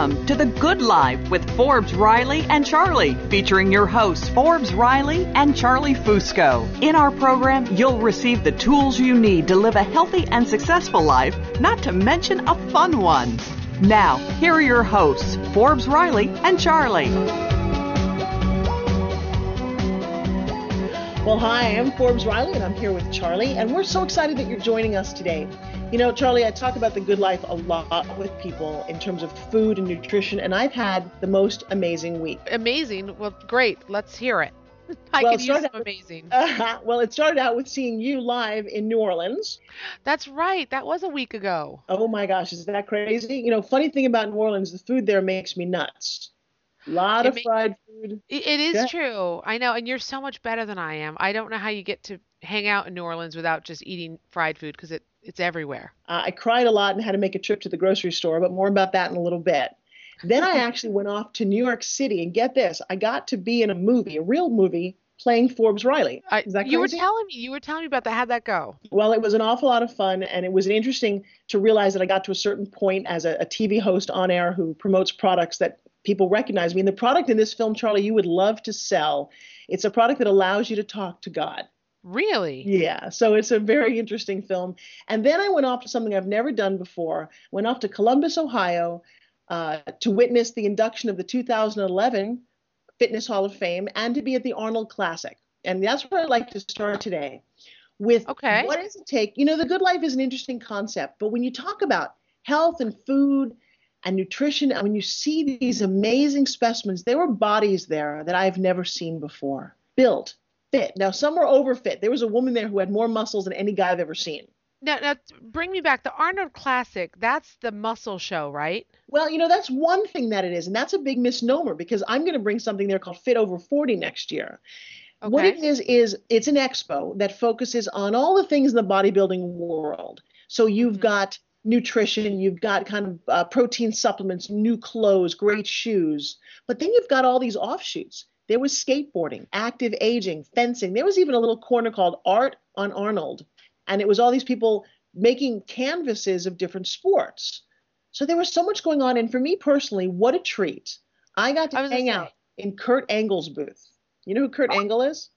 Welcome to The Good Life with Forbes Riley and Charlie, featuring your hosts Forbes Riley and Charlie Fusco. In our program, you'll receive the tools you need to live a healthy and successful life, not to mention a fun one. Now, here are your hosts, Forbes Riley and Charlie. Well, hi, I'm Forbes Riley, and I'm here with Charlie, and we're so excited that you're joining us today. You know, Charlie, I talk about the good life a lot with people in terms of food and nutrition, and I've had the most amazing week. Amazing? Well, great. Let's hear it. I well, could use some amazing. Uh, well, it started out with seeing you live in New Orleans. That's right. That was a week ago. Oh my gosh, is that crazy? You know, funny thing about New Orleans, the food there makes me nuts. A lot It of ma- fried food. It, it is Yeah. true. I know, and you're so much better than I am. I don't know how you get to hang out in New Orleans without just eating fried food because it, it's everywhere. Uh, I cried a lot and had to make a trip to the grocery store, but more about that in a little bit. Then I actually went off to New York City, and get this, I got to be in a movie, a real movie, playing Forbes Riley. I, Is that you were telling me, you were telling me about that. How'd that go? Well, it was an awful lot of fun, and it was interesting to realize that I got to a certain point as a, a TV host on air who promotes products that people recognize me. And the product in this film, Charlie, you would love to sell. It's a product that allows you to talk to God. Really? Yeah, so it's a very interesting film. And then I went off to something I've never done before. Went off to Columbus, Ohio, uh, to witness the induction of the 2011 Fitness Hall of Fame and to be at the Arnold Classic. And that's where I'd like to start today. With Okay. what does it take? You know, the good life is an interesting concept, but when you talk about health and food and nutrition, and when you see these amazing specimens, there were bodies there that I've never seen before, built, fit. Now, some were overfit. There was a woman there who had more muscles than any guy I've ever seen. Now, now, bring me back. The Arnold Classic, that's the muscle show, right? Well, you know, that's one thing that it is, and that's a big misnomer because I'm going to bring something there called Fit Over 40 next year. What it is is it's an expo that focuses on all the things in the bodybuilding world. So you've Mhm. got nutrition, you've got kind of uh, protein supplements, new clothes, great shoes, but then you've got all these offshoots. There was skateboarding, active aging, fencing. There was even a little corner called Art on Arnold, and it was all these people making canvases of different sports. So there was so much going on, and for me personally, what a treat! I got to I hang out in Kurt Angle's booth. You know who Kurt oh. Angle is?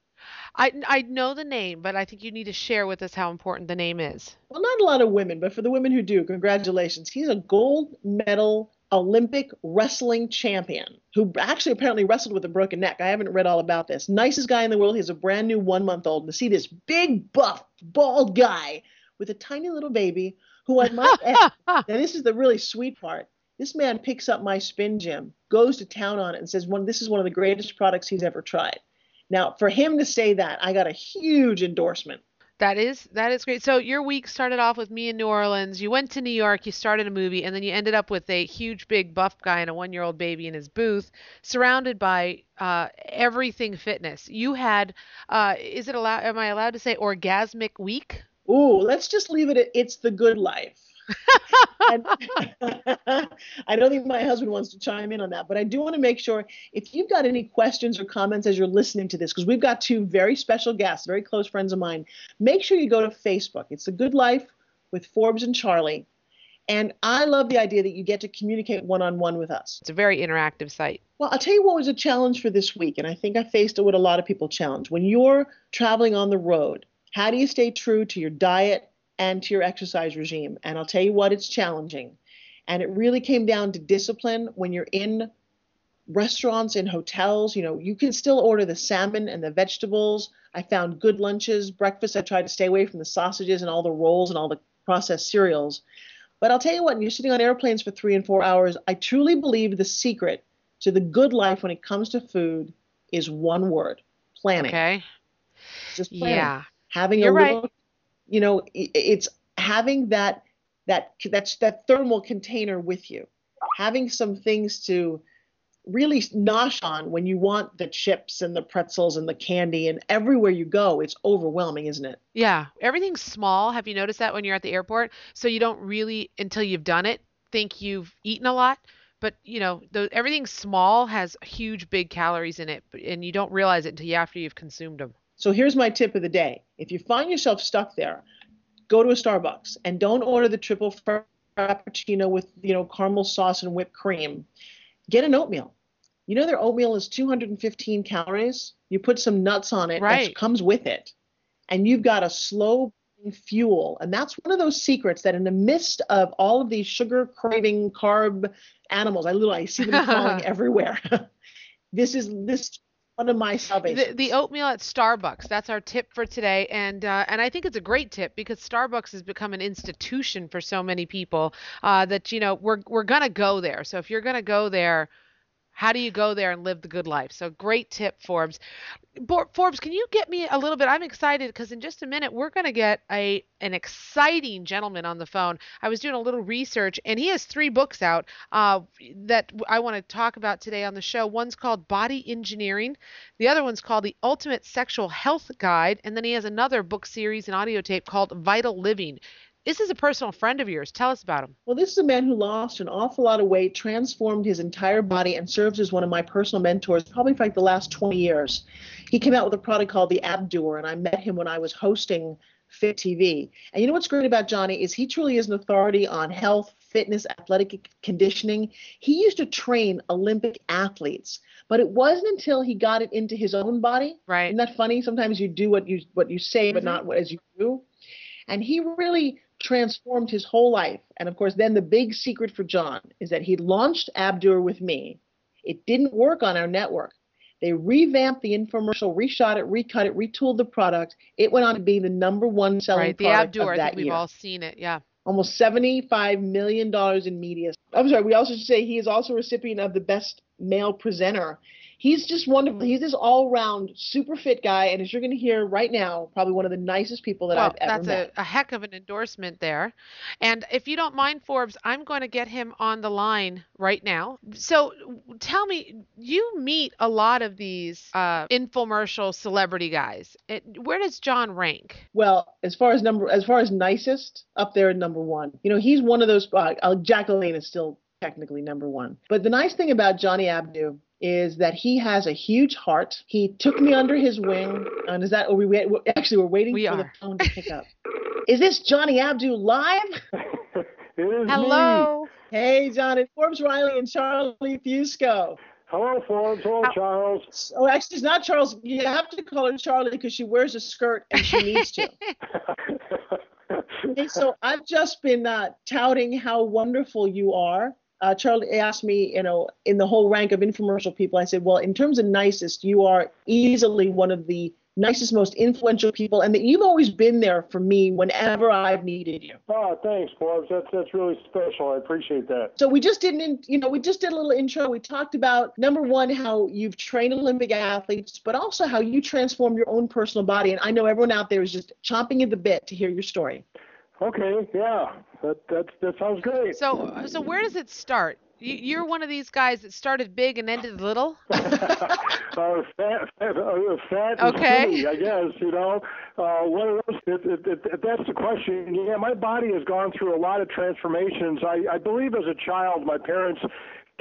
I, I know the name, but I think you need to share with us how important the name is. Well, not a lot of women, but for the women who do, congratulations. He's a gold medal Olympic wrestling champion who actually apparently wrestled with a broken neck. I haven't read all about this. Nicest guy in the world. He's a brand new one month old. And To see this big, buff, bald guy with a tiny little baby who I might add, now this is the really sweet part. This man picks up my spin gym, goes to town on it, and says, "One, this is one of the greatest products he's ever tried." Now, for him to say that, I got a huge endorsement. That is that is great. So your week started off with me in New Orleans. You went to New York, you started a movie, and then you ended up with a huge, big, buff guy and a one-year-old baby in his booth, surrounded by uh, everything fitness. You had, uh, is it allowed? Am I allowed to say orgasmic week? Ooh, let's just leave it at it's the good life. I don't think my husband wants to chime in on that, but I do want to make sure if you've got any questions or comments as you're listening to this, because we've got two very special guests, very close friends of mine, make sure you go to Facebook. It's the good life with Forbes and Charlie. And I love the idea that you get to communicate one on one with us. It's a very interactive site. Well, I'll tell you what was a challenge for this week, and I think I faced it what a lot of people challenge. When you're traveling on the road, how do you stay true to your diet and to your exercise regime? And I'll tell you what, it's challenging. And it really came down to discipline when you're in restaurants and hotels. You know, you can still order the salmon and the vegetables. I found good lunches, breakfast. I tried to stay away from the sausages and all the rolls and all the processed cereals. But I'll tell you what, when you're sitting on airplanes for three and four hours, I truly believe the secret to the good life when it comes to food is one word planning. Okay. Just planning. Yeah. Having You're a right. little, you know, it's having that that that's that thermal container with you, having some things to really nosh on when you want the chips and the pretzels and the candy and everywhere you go, it's overwhelming, isn't it? Yeah, everything's small. Have you noticed that when you're at the airport? So you don't really, until you've done it, think you've eaten a lot. But you know, the, everything small has huge, big calories in it, and you don't realize it until after you've consumed them. So here's my tip of the day. If you find yourself stuck there, go to a Starbucks and don't order the triple frappuccino with, you know, caramel sauce and whipped cream. Get an oatmeal. You know their oatmeal is 215 calories. You put some nuts on it Right. that comes with it. And you've got a slow fuel. And that's one of those secrets that in the midst of all of these sugar craving carb animals, I literally I see them crawling everywhere. this is this one of my salvations. The, the oatmeal at Starbucks. That's our tip for today, and uh, and I think it's a great tip because Starbucks has become an institution for so many people uh, that you know we're we're gonna go there. So if you're gonna go there, how do you go there and live the good life? So great tip, Forbes. Bo- Forbes, can you get me a little bit? I'm excited because in just a minute we're going to get a an exciting gentleman on the phone. I was doing a little research and he has three books out uh, that I want to talk about today on the show. One's called Body Engineering, the other one's called The Ultimate Sexual Health Guide, and then he has another book series and audio tape called Vital Living. This is a personal friend of yours. Tell us about him. Well, this is a man who lost an awful lot of weight, transformed his entire body, and serves as one of my personal mentors probably for like the last 20 years. He came out with a product called the Abdoer, and I met him when I was hosting Fit TV. And you know what's great about Johnny is he truly is an authority on health, fitness, athletic conditioning. He used to train Olympic athletes, but it wasn't until he got it into his own body. Right. Isn't that funny? Sometimes you do what you what you say, but Mhm. not what as you do. And he really transformed his whole life. And of course, then the big secret for John is that he launched Abdoer with me. It didn't work on our network. They revamped the infomercial, reshot it, recut it, retooled the product. It went on to be the number one selling right. The product Abdoer, of I that think we've year. all seen it. Yeah. Almost $75 million in media. I'm sorry, we also should say he is also a recipient of the Best Male Presenter. He's just wonderful. He's this all round super fit guy. And as you're going to hear right now, probably one of the nicest people that well, I've ever that's met. a, a heck of an endorsement there. And if you don't mind, Forbes, I'm going to get him on the line right now. So tell me, you meet a lot of these uh, infomercial celebrity guys. It, where does John rank? Well, as far as number, as far as nicest, up there at number one. You know, he's one of those. Uh, Jacqueline is still technically number one. But the nice thing about Johnny Abdo is that he has a huge heart. He took me under his wing, and is that? Or we we're- actually we're waiting We for the phone to pick up. is this Johnny Abdo live? it is me. Hello. Hey, John, it's Forbes Riley and Charlie Fusco. Hello, Forbes. Hello, How- Charles. Oh, actually, it's not Charles. You have to call her Charlie because she wears a skirt and she needs to. Hey, so I've just been uh, touting how wonderful you are. Uh, Charlie asked me, you know, in the whole rank of infomercial people, I said, well, in terms of nicest, you are easily one of the nicest, most influential people, and that you've always been there for me whenever I've needed you. oh, thanks, Forbes. That's that's really special. I appreciate that. So we just didn't, you know, we just did a little intro. We talked about number one, how you've trained Olympic athletes, but also how you transform your own personal body. And I know everyone out there is just chomping at the bit to hear your story. Okay, yeah, that that that sounds great. So, so where does it start? You, you're one of these guys that started big and ended little. uh, fat, fat, uh, fat and Okay. skinny, I guess. You know, uh, one of those. If, if, if, if that's the question, yeah, my body has gone through a lot of transformations. I, I believe as a child, my parents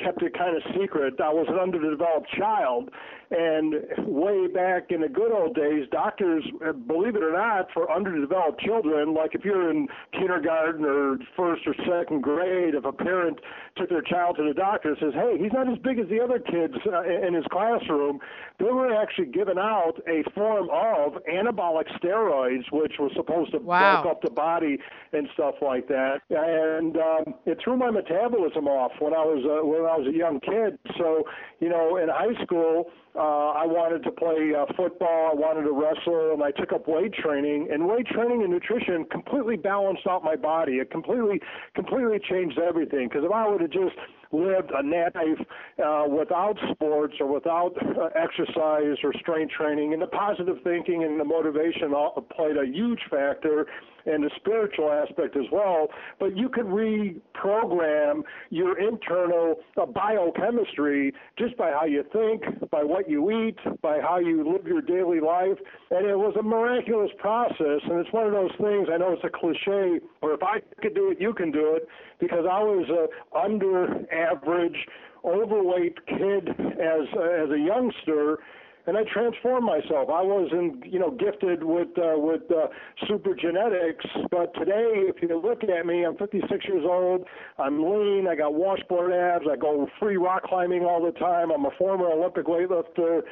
kept it kind of secret. I was an underdeveloped child, and way back in the good old days, doctors, uh, believe it or not, for underdeveloped children, like if you're in kindergarten or first or second grade, if a parent took their child to the doctor and says, "Hey, he's not as big as the other kids uh, in his classroom," they were actually given out a form of anabolic steroids, which was supposed to Wow. bulk up the body and stuff like that. And um, it threw my metabolism off when I was uh, when I was a young kid. So you know, in high school. Uh, I wanted to play uh, football. I wanted to wrestle, and I took up weight training. And weight training and nutrition completely balanced out my body. It completely, completely changed everything. Because if I would have just lived a life uh, without sports or without uh, exercise or strength training. And the positive thinking and the motivation all played a huge factor and the spiritual aspect as well. But you could reprogram your internal uh, biochemistry just by how you think, by what you eat, by how you live your daily life. And it was a miraculous process. And it's one of those things, I know it's a cliche, where if I could do it, you can do it, because I was a under average, overweight kid as, uh, as a youngster and I transformed myself. I wasn't, you know, gifted with uh, with uh, super genetics, but today, if you look at me, I'm 56 years old. I'm lean. I got washboard abs. I go free rock climbing all the time. I'm a former Olympic weightlifter.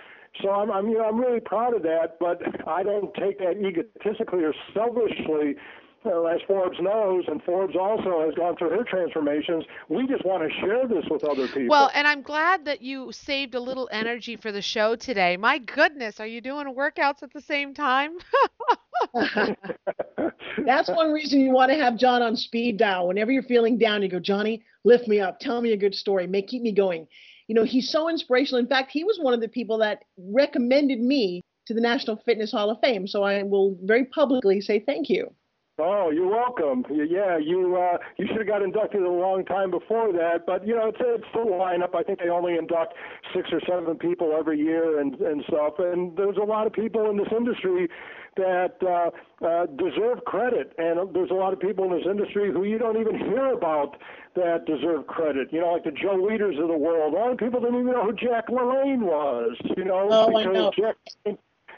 So I'm, I'm, you know, I'm really proud of that, but I don't take that egotistically or selfishly Uh, as Forbes knows, and Forbes also has gone through her transformations, we just want to share this with other people. Well, and I'm glad that you saved a little energy for the show today. My goodness, are you doing workouts at the same time? That's one reason you want to have John on speed dial. Whenever you're feeling down, you go, Johnny, lift me up, tell me a good story, make keep me going. You know, he's so inspirational. In fact, he was one of the people that recommended me to the National Fitness Hall of Fame. So I will very publicly say thank you. Oh, you're welcome. Yeah, you uh, you should have got inducted a long time before that. But you know, it's it's the lineup. I think they only induct six or seven people every year and and stuff. And there's a lot of people in this industry that uh, uh, deserve credit, and there's a lot of people in this industry who you don't even hear about that deserve credit. You know, like the Joe Weiders of the world. A lot of people didn't even know who Jack LaLanne was. You know, oh, because I know. Jack,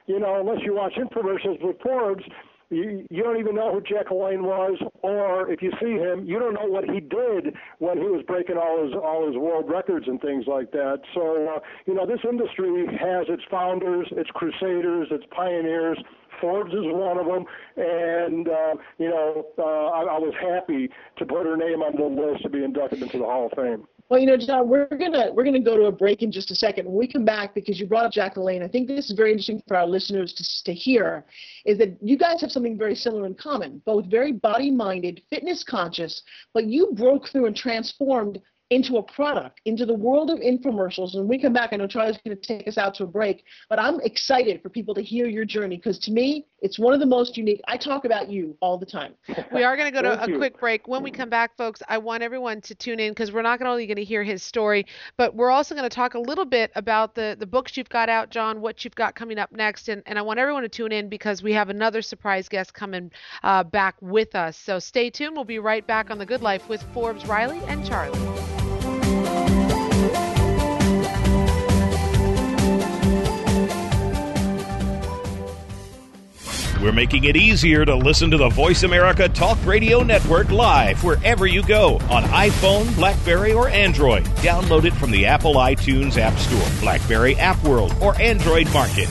you know, unless you watch infomercials with Forbes you, you don't even know who Jack LaLanne was, or if you see him, you don't know what he did when he was breaking all his all his world records and things like that. So uh, you know, this industry has its founders, its crusaders, its pioneers. Forbes is one of them, and uh, you know, uh, I, I was happy to put her name on the list to be inducted into the Hall of Fame. Well, you know, John, we're gonna we're gonna go to a break in just a second. When we come back, because you brought up Jack LaLanne, I think this is very interesting for our listeners to to hear, is that you guys have something very similar in common. Both very body-minded, fitness conscious, but you broke through and transformed into a product, into the world of infomercials. And we come back, I know Charlie's going to take us out to a break, but I'm excited for people to hear your journey because to me, it's one of the most unique. I talk about you all the time. We are going to go to a you. quick break. When we come back, folks, I want everyone to tune in because we're not only going to hear his story, but we're also going to talk a little bit about the, the books you've got out, John, what you've got coming up next. And, and I want everyone to tune in because we have another surprise guest coming uh, back with us. So stay tuned. We'll be right back on The Good Life with Forbes, Riley, and Charlie. We're making it easier to listen to the Voice America Talk Radio Network live wherever you go on iPhone, Blackberry, or Android. Download it from the Apple iTunes App Store, Blackberry App World, or Android Market.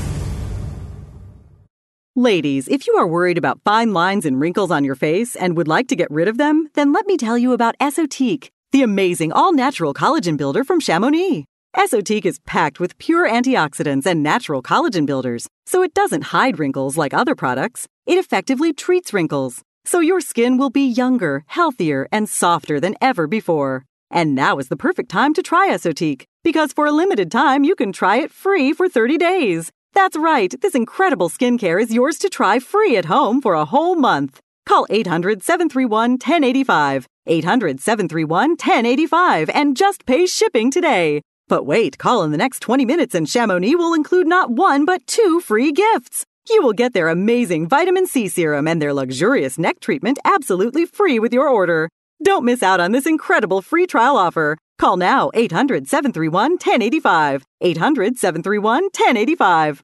Ladies, if you are worried about fine lines and wrinkles on your face and would like to get rid of them, then let me tell you about Esotique, the amazing all natural collagen builder from Chamonix. Esotique is packed with pure antioxidants and natural collagen builders, so it doesn't hide wrinkles like other products. It effectively treats wrinkles, so your skin will be younger, healthier, and softer than ever before. And now is the perfect time to try Esotique, because for a limited time you can try it free for 30 days. That's right, this incredible skincare is yours to try free at home for a whole month. Call 800 731 1085, 800 731 1085, and just pay shipping today. But wait, call in the next 20 minutes and Chamonix will include not one but two free gifts. You will get their amazing vitamin C serum and their luxurious neck treatment absolutely free with your order. Don't miss out on this incredible free trial offer. Call now 800 731 1085. 800 731 1085.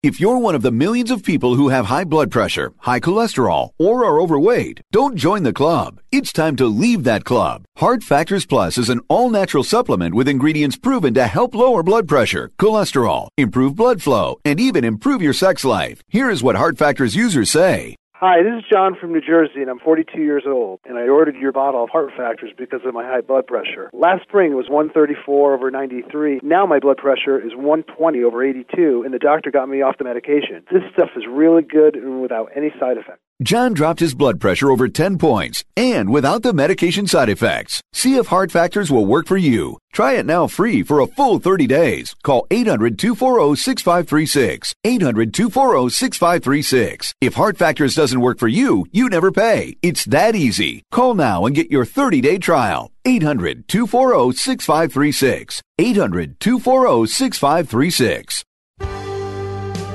If you're one of the millions of people who have high blood pressure, high cholesterol, or are overweight, don't join the club. It's time to leave that club. Heart Factors Plus is an all natural supplement with ingredients proven to help lower blood pressure, cholesterol, improve blood flow, and even improve your sex life. Here is what Heart Factors users say. Hi, this is John from New Jersey, and I'm 42 years old, and I ordered your bottle of Heart Factors because of my high blood pressure. Last spring it was 134 over 93. Now my blood pressure is 120 over 82, and the doctor got me off the medication. This stuff is really good and without any side effects. John dropped his blood pressure over 10 points and without the medication side effects. See if Heart Factors will work for you. Try it now free for a full 30 days. Call 800 240 6536. 800 240 6536. If Heart Factors doesn't work for you, you never pay. It's that easy. Call now and get your 30 day trial. 800 240 6536. 800 240 6536.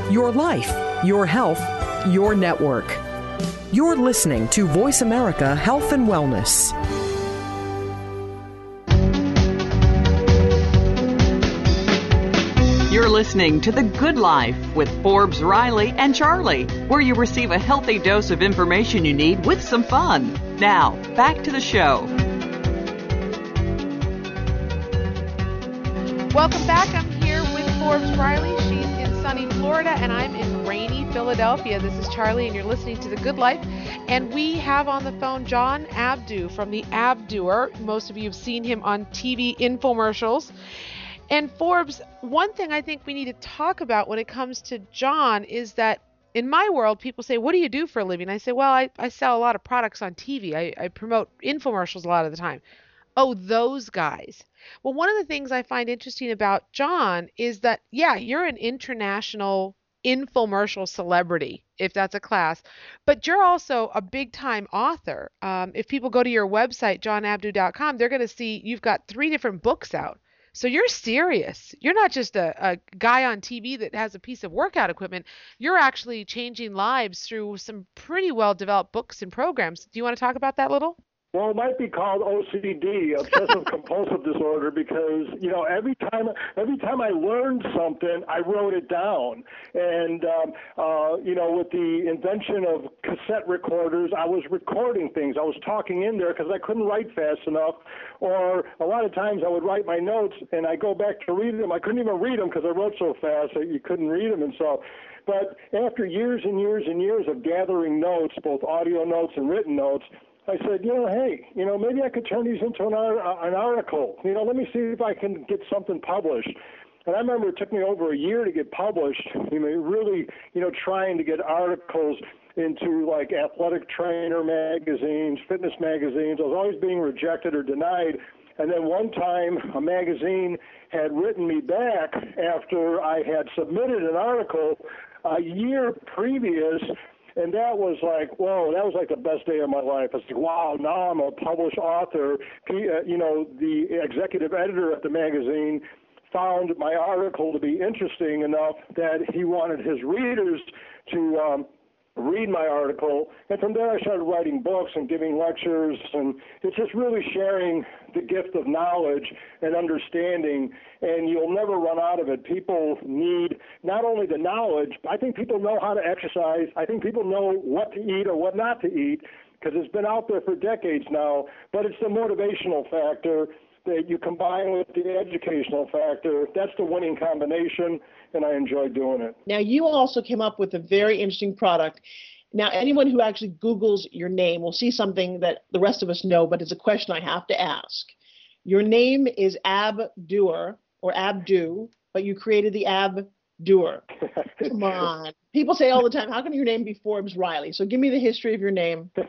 Your life, your health, your network. You're listening to Voice America Health and Wellness. You're listening to The Good Life with Forbes, Riley, and Charlie, where you receive a healthy dose of information you need with some fun. Now, back to the show. Welcome back. I'm here with Forbes Riley. She's in sunny Florida, and I'm in rainy Philadelphia. This is Charlie, and you're listening to The Good Life. And we have on the phone John Abdo from the Abdoer. Most of you have seen him on TV infomercials. And Forbes, one thing I think we need to talk about when it comes to John is that in my world, people say, What do you do for a living? I say, Well, I, I sell a lot of products on TV. I, I promote infomercials a lot of the time. Oh, those guys. Well, one of the things I find interesting about John is that, yeah, you're an international infomercial celebrity, if that's a class, but you're also a big time author. Um, if people go to your website, johnabdo.com, they're going to see you've got three different books out. So you're serious. You're not just a, a guy on TV that has a piece of workout equipment. You're actually changing lives through some pretty well developed books and programs. Do you want to talk about that little? Well, it might be called OCD, obsessive compulsive disorder, because you know every time every time I learned something, I wrote it down. And um, uh, you know, with the invention of cassette recorders, I was recording things. I was talking in there because I couldn't write fast enough, or a lot of times I would write my notes and I go back to read them. I couldn't even read them because I wrote so fast that you couldn't read them, and so. But after years and years and years of gathering notes, both audio notes and written notes, I said, you know, hey, you know, maybe I could turn these into an, uh, an article. You know, let me see if I can get something published. And I remember it took me over a year to get published. You know, really, you know, trying to get articles into like athletic trainer magazines, fitness magazines. I was always being rejected or denied. And then one time, a magazine had written me back after I had submitted an article a year previous and that was like, whoa, that was like the best day of my life. I was like, wow, now I'm a published author. Uh, you know, the executive editor at the magazine found my article to be interesting enough that he wanted his readers to um, read my article, and from there I started writing books and giving lectures, and it's just really sharing the gift of knowledge and understanding, and you'll never run out of it. People need not only the knowledge, I think people know how to exercise, I think people know what to eat or what not to eat, because it's been out there for decades now, but it's the motivational factor that you combine with the educational factor. That's the winning combination, and I enjoy doing it. Now, you also came up with a very interesting product. Now, anyone who actually Googles your name will see something that the rest of us know, but it's a question I have to ask. Your name is Abdoer or Abdu, but you created the Ab Doer. Come on. People say all the time, how can your name be Forbes Riley? So give me the history of your name.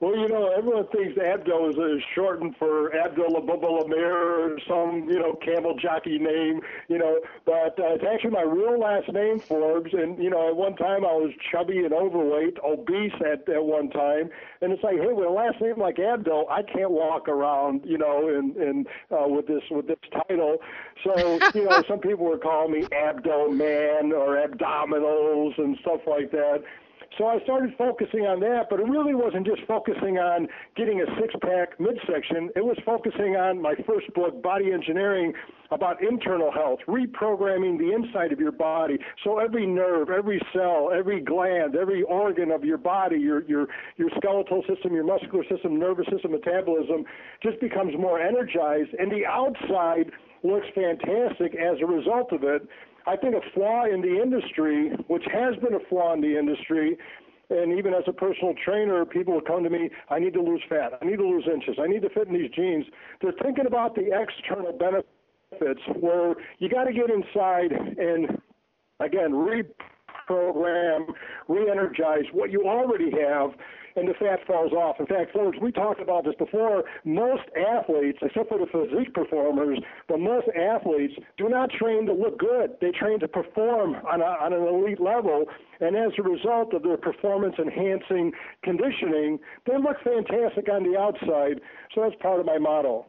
well, you know, everyone thinks Abdo is, is shortened for Abdullah Lamir or some, you know, camel jockey name, you know, but uh, it's actually my real last name, Forbes. And, you know, at one time I was chubby and overweight, obese at, at one time. And it's like, hey, with a last name like Abdo, I can't walk around, you know, and, and uh, with this with this title. So, you know, some people were calling me Abdo Man or abdominals and stuff like that. So I started focusing on that, but it really wasn't just focusing on getting a six pack midsection. It was focusing on my first book, Body Engineering, about internal health, reprogramming the inside of your body. So every nerve, every cell, every gland, every organ of your body, your your your skeletal system, your muscular system, nervous system, metabolism just becomes more energized and the outside looks fantastic as a result of it. I think a flaw in the industry, which has been a flaw in the industry, and even as a personal trainer, people will come to me, I need to lose fat, I need to lose inches, I need to fit in these jeans. They're thinking about the external benefits where you got to get inside and, again, reprogram, re energize what you already have and the fat falls off. In fact, folks, we talked about this before. Most athletes, except for the physique performers, but most athletes do not train to look good. They train to perform on, a, on an elite level. And as a result of their performance enhancing conditioning, they look fantastic on the outside. So that's part of my model.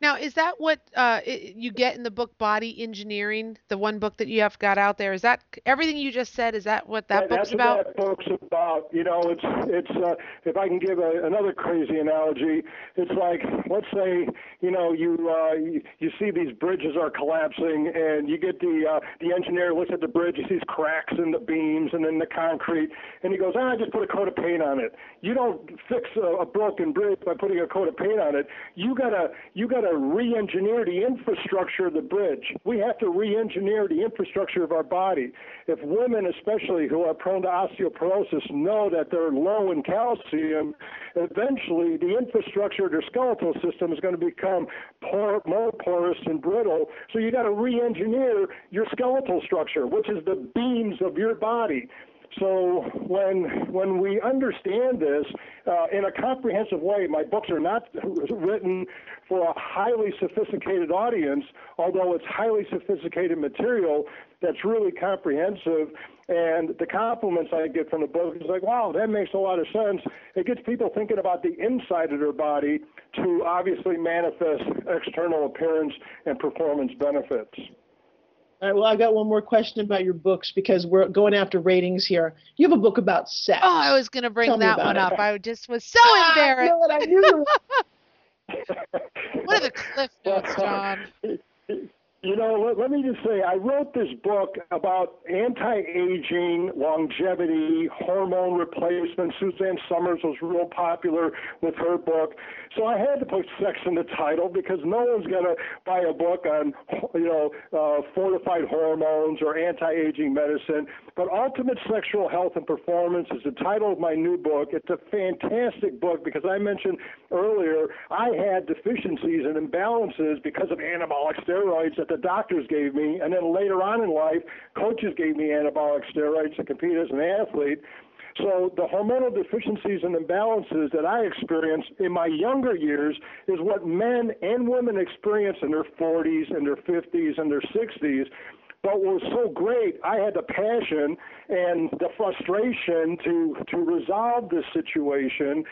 Now, is that what uh, you get in the book Body Engineering, the one book that you have got out there? Is that everything you just said? Is that what that yeah, book's that's about? What that book's about. You know, it's it's. Uh, if I can give a, another crazy analogy, it's like let's say you know you uh, you, you see these bridges are collapsing, and you get the uh, the engineer looks at the bridge, he sees cracks in the beams and in the concrete, and he goes, ah, I just put a coat of paint on it. You don't fix a, a broken bridge by putting a coat of paint on it. You gotta you gotta re-engineer the infrastructure of the bridge. We have to re-engineer the infrastructure of our body. If women, especially who are prone to osteoporosis, know that they're low in calcium, eventually the infrastructure of their skeletal system is going to become por- more porous and brittle. So you got to re-engineer your skeletal structure, which is the beams of your body. So when when we understand this uh, in a comprehensive way, my books are not written for a highly sophisticated audience, although it's highly sophisticated material that's really comprehensive. And the compliments I get from the book is like, wow, that makes a lot of sense. It gets people thinking about the inside of their body to obviously manifest external appearance and performance benefits. All right, well, I got one more question about your books because we're going after ratings here. You have a book about sex. Oh, I was going to bring Tell that one it. up. I just was so Ah, I embarrassed. knew it, I knew What are the cliff notes, John? You know, let, let me just say, I wrote this book about anti-aging, longevity, hormone replacement. Suzanne Somers was real popular with her book, so I had to put sex in the title because no one's going to buy a book on, you know, uh, fortified hormones or anti-aging medicine. But Ultimate Sexual Health and Performance is the title of my new book. It's a fantastic book because I mentioned earlier I had deficiencies and imbalances because of anabolic steroids that the doctors gave me, and then later on in life, coaches gave me anabolic steroids to compete as an athlete. So the hormonal deficiencies and imbalances that I experienced in my younger years is what men and women experience in their 40s and their 50s and their 60s. But what was so great, I had the passion and the frustration to to resolve this situation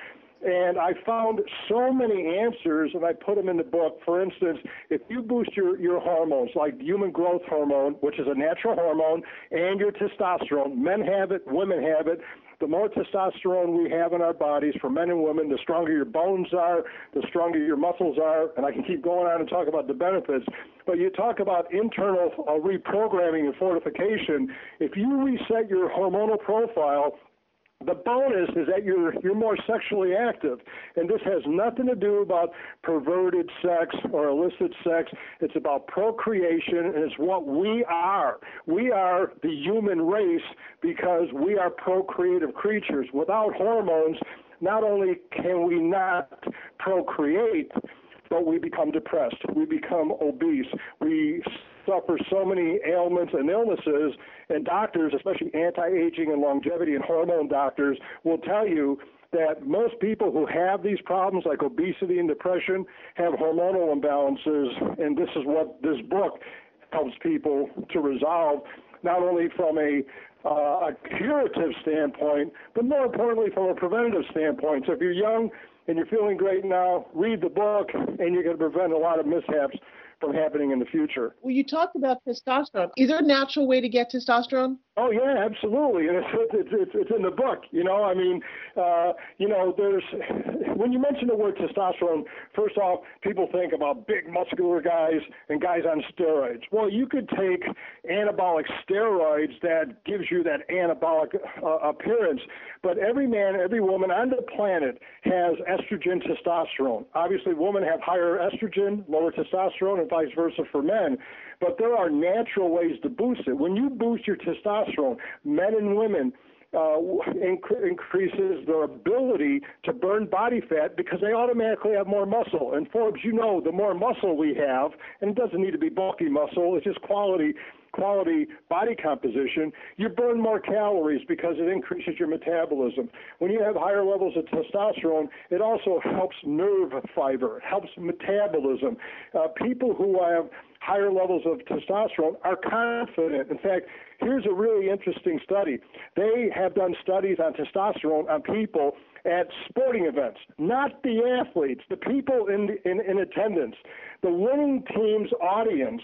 and I found so many answers, and I put them in the book. For instance, if you boost your, your hormones, like human growth hormone, which is a natural hormone, and your testosterone, men have it, women have it. The more testosterone we have in our bodies for men and women, the stronger your bones are, the stronger your muscles are, and I can keep going on and talk about the benefits. But you talk about internal uh, reprogramming and fortification. If you reset your hormonal profile, the bonus is that you're you're more sexually active, and this has nothing to do about perverted sex or illicit sex. It's about procreation, and it's what we are. We are the human race because we are procreative creatures. Without hormones, not only can we not procreate, but we become depressed. We become obese. We suffer so many ailments and illnesses, and doctors, especially anti-aging and longevity and hormone doctors, will tell you that most people who have these problems like obesity and depression have hormonal imbalances, and this is what this book helps people to resolve, not only from a uh, a curative standpoint, but more importantly from a preventative standpoint. So if you're young and you're feeling great now, read the book, and you're going to prevent a lot of mishaps from happening in the future. Well, you talked about testosterone. Is there a natural way to get testosterone? Oh yeah, absolutely, and it's it's it's, it's in the book. You know, I mean, uh, you know, there's when you mention the word testosterone, first off, people think about big muscular guys and guys on steroids. Well, you could take anabolic steroids that gives you that anabolic uh, appearance, but every man, every woman on the planet has estrogen, testosterone. Obviously, women have higher estrogen, lower testosterone, and vice versa for men. But there are natural ways to boost it. When you boost your testosterone, men and women, uh, inc- increases their ability to burn body fat because they automatically have more muscle. And Forbes, you know, the more muscle we have, and it doesn't need to be bulky muscle, it's just quality quality body composition, you burn more calories because it increases your metabolism. When you have higher levels of testosterone, it also helps nerve fiber, helps metabolism. Uh, people who have higher levels of testosterone are confident. In fact, here's a really interesting study. They have done studies on testosterone on people at sporting events, not the athletes, the people in, in, in attendance. The winning team's audience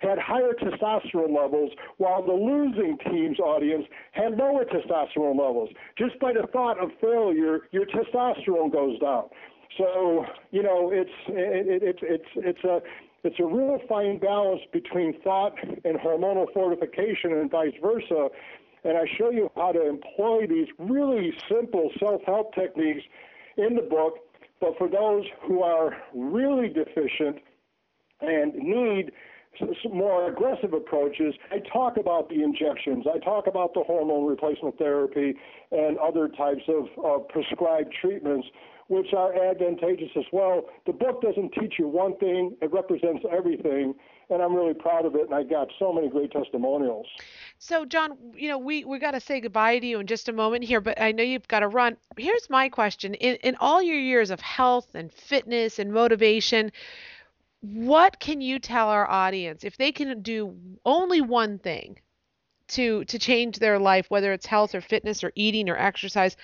had higher testosterone levels, while the losing team's audience had lower testosterone levels. Just by the thought of failure, your testosterone goes down. So you know, it's it, it, it's it's a it's a real fine balance between thought and hormonal fortification and vice versa. And I show you how to employ these really simple self help techniques in the book. But for those who are really deficient and need more aggressive approaches, I talk about the injections, I talk about the hormone replacement therapy, and other types of prescribed treatments which are advantageous as well. The book doesn't teach you one thing, it represents everything, and I'm really proud of it, and I got so many great testimonials. So, John, you know, we, we got to say goodbye to you in just a moment here, but I know you've got to run. Here's my question In, in all your years of health and fitness and motivation, what can you tell our audience if they can do only one thing to to change their life whether it's health or fitness or eating or exercise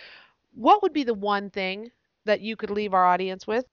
what would be the one thing that you could leave our audience with?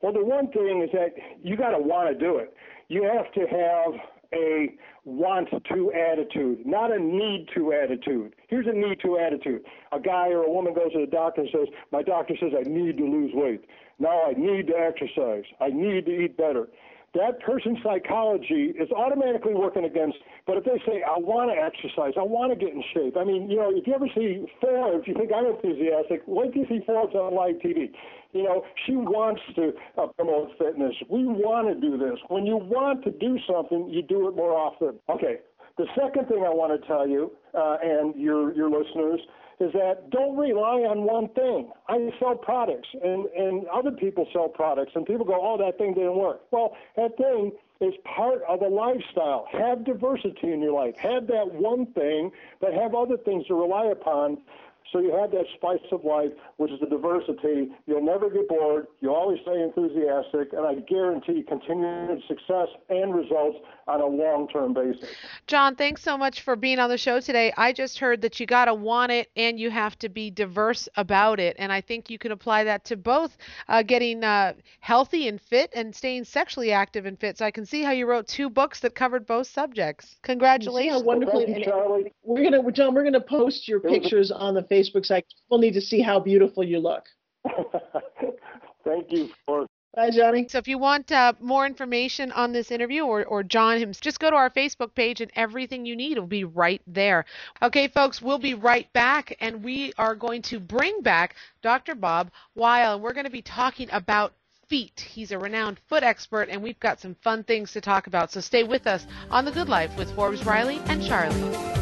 Well, the one thing is that you got to want to do it. You have to have a want to attitude, not a need to attitude. Here's a need to attitude. A guy or a woman goes to the doctor and says, My doctor says I need to lose weight. Now I need to exercise. I need to eat better that person's psychology is automatically working against. But if they say, I want to exercise, I want to get in shape. I mean, you know, if you ever see Forbes, you think I'm enthusiastic, wait till you see Forbes on live TV. You know, she wants to uh, promote fitness. We want to do this. When you want to do something, you do it more often. Okay. The second thing I want to tell you uh, and your your listeners is that don't rely on one thing. I sell products, and, and other people sell products, and people go, oh, that thing didn't work. Well, that thing is part of a lifestyle. Have diversity in your life. Have that one thing, but have other things to rely upon so you have that spice of life, which is the diversity. You'll never get bored. You'll always stay enthusiastic, and I guarantee continued success and results on a long-term basis. John, thanks so much for being on the show today. I just heard that you got to want it and you have to be diverse about it, and I think you can apply that to both uh, getting uh, healthy and fit and staying sexually active and fit. So I can see how you wrote two books that covered both subjects. Congratulations! wonderful. Thank you, Charlie. We're gonna, John. We're gonna post your pictures on the Facebook site. People need to see how beautiful you look. Thank you for. Bye, Johnny. So if you want uh, more information on this interview or, or John himself, just go to our Facebook page and everything you need will be right there. Okay, folks, we'll be right back and we are going to bring back Dr. Bob Weil we're going to be talking about feet. He's a renowned foot expert and we've got some fun things to talk about. So stay with us on The Good Life with Forbes Riley and Charlie.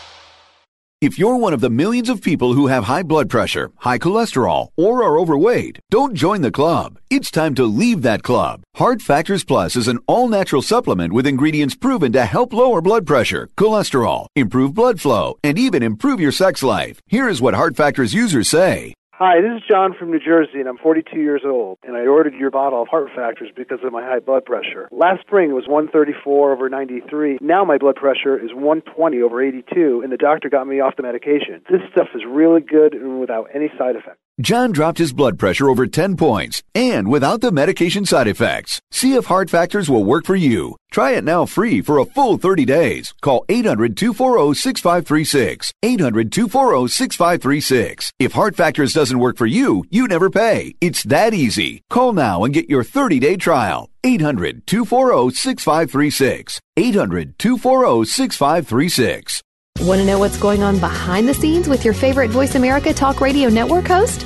If you're one of the millions of people who have high blood pressure, high cholesterol, or are overweight, don't join the club. It's time to leave that club. Heart Factors Plus is an all natural supplement with ingredients proven to help lower blood pressure, cholesterol, improve blood flow, and even improve your sex life. Here is what Heart Factors users say. Hi, this is John from New Jersey, and I'm 42 years old, and I ordered your bottle of Heart Factors because of my high blood pressure. Last spring it was 134 over 93. Now my blood pressure is 120 over 82, and the doctor got me off the medication. This stuff is really good and without any side effects. John dropped his blood pressure over 10 points and without the medication side effects. See if Heart Factors will work for you. Try it now free for a full 30 days. Call 800 240 6536. 800 240 6536. If Heart Factors doesn't work for you, you never pay. It's that easy. Call now and get your 30 day trial. 800 240 6536. 800 240 6536. Want to know what's going on behind the scenes with your favorite Voice America Talk Radio Network host?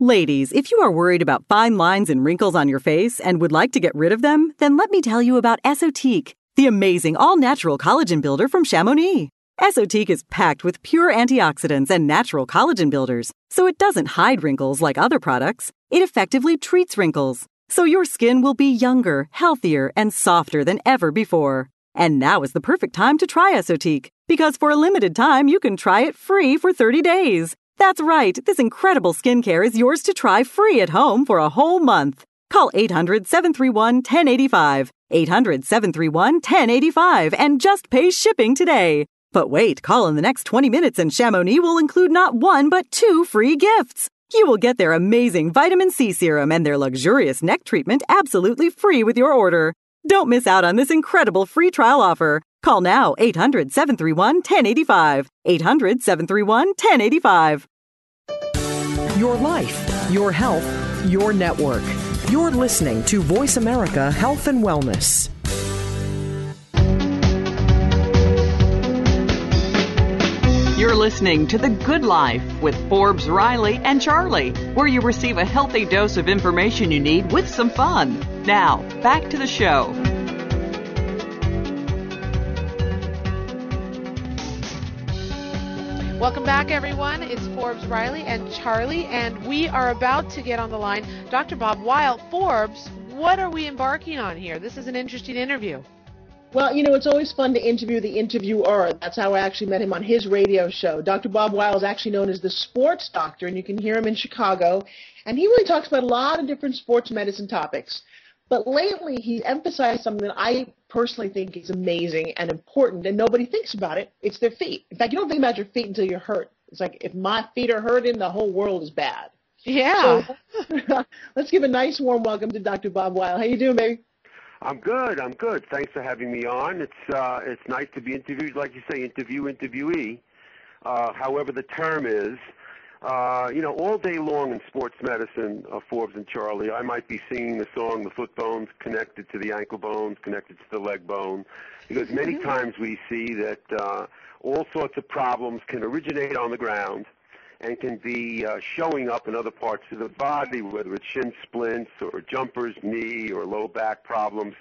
Ladies, if you are worried about fine lines and wrinkles on your face and would like to get rid of them, then let me tell you about Esotique, the amazing all natural collagen builder from Chamonix. Esotique is packed with pure antioxidants and natural collagen builders, so it doesn't hide wrinkles like other products. It effectively treats wrinkles, so your skin will be younger, healthier, and softer than ever before. And now is the perfect time to try Esotique, because for a limited time you can try it free for 30 days. That's right, this incredible skincare is yours to try free at home for a whole month. Call 800 731 1085, 800 731 1085, and just pay shipping today. But wait, call in the next 20 minutes and Chamonix will include not one but two free gifts. You will get their amazing vitamin C serum and their luxurious neck treatment absolutely free with your order. Don't miss out on this incredible free trial offer. Call now 800 731 1085. 800 731 1085. Your life, your health, your network. You're listening to Voice America Health and Wellness. You're listening to The Good Life with Forbes Riley and Charlie, where you receive a healthy dose of information you need with some fun. Now, back to the show. Welcome back, everyone. It's Forbes Riley and Charlie, and we are about to get on the line. Dr. Bob Weil, Forbes, what are we embarking on here? This is an interesting interview. Well, you know, it's always fun to interview the interviewer. That's how I actually met him on his radio show. Dr. Bob Weil is actually known as the sports doctor, and you can hear him in Chicago. And he really talks about a lot of different sports medicine topics. But lately, he emphasized something that I personally think is amazing and important, and nobody thinks about it. It's their feet. In fact, you don't think about your feet until you're hurt. It's like if my feet are hurting, the whole world is bad. Yeah. So, let's give a nice warm welcome to Dr. Bob Weil. How you doing, baby? I'm good. I'm good. Thanks for having me on. It's uh, it's nice to be interviewed, like you say, interview interviewee. Uh, however, the term is. Uh, you know, all day long in sports medicine, uh, Forbes and Charlie, I might be singing the song "The Foot Bone's Connected to the Ankle Bones, Connected to the Leg Bone," because many times we see that uh, all sorts of problems can originate on the ground and can be uh, showing up in other parts of the body, whether it's shin splints or jumpers, knee or low back problems.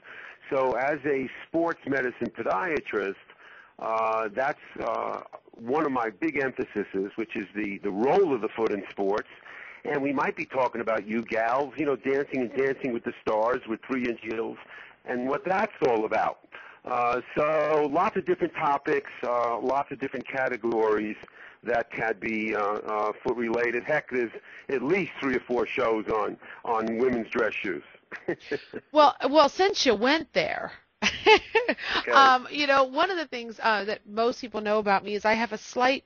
So, as a sports medicine podiatrist, that's uh, one of my big emphases, which is the, the role of the foot in sports. And we might be talking about you gals, you know, dancing and dancing with the stars with three-inch heels, and what that's all about. Uh, so lots of different topics, uh, lots of different categories that can be uh, uh, foot related. Heck, there's at least three or four shows on on women's dress shoes. well, well, since you went there, okay. um, you know, one of the things uh, that most people know about me is I have a slight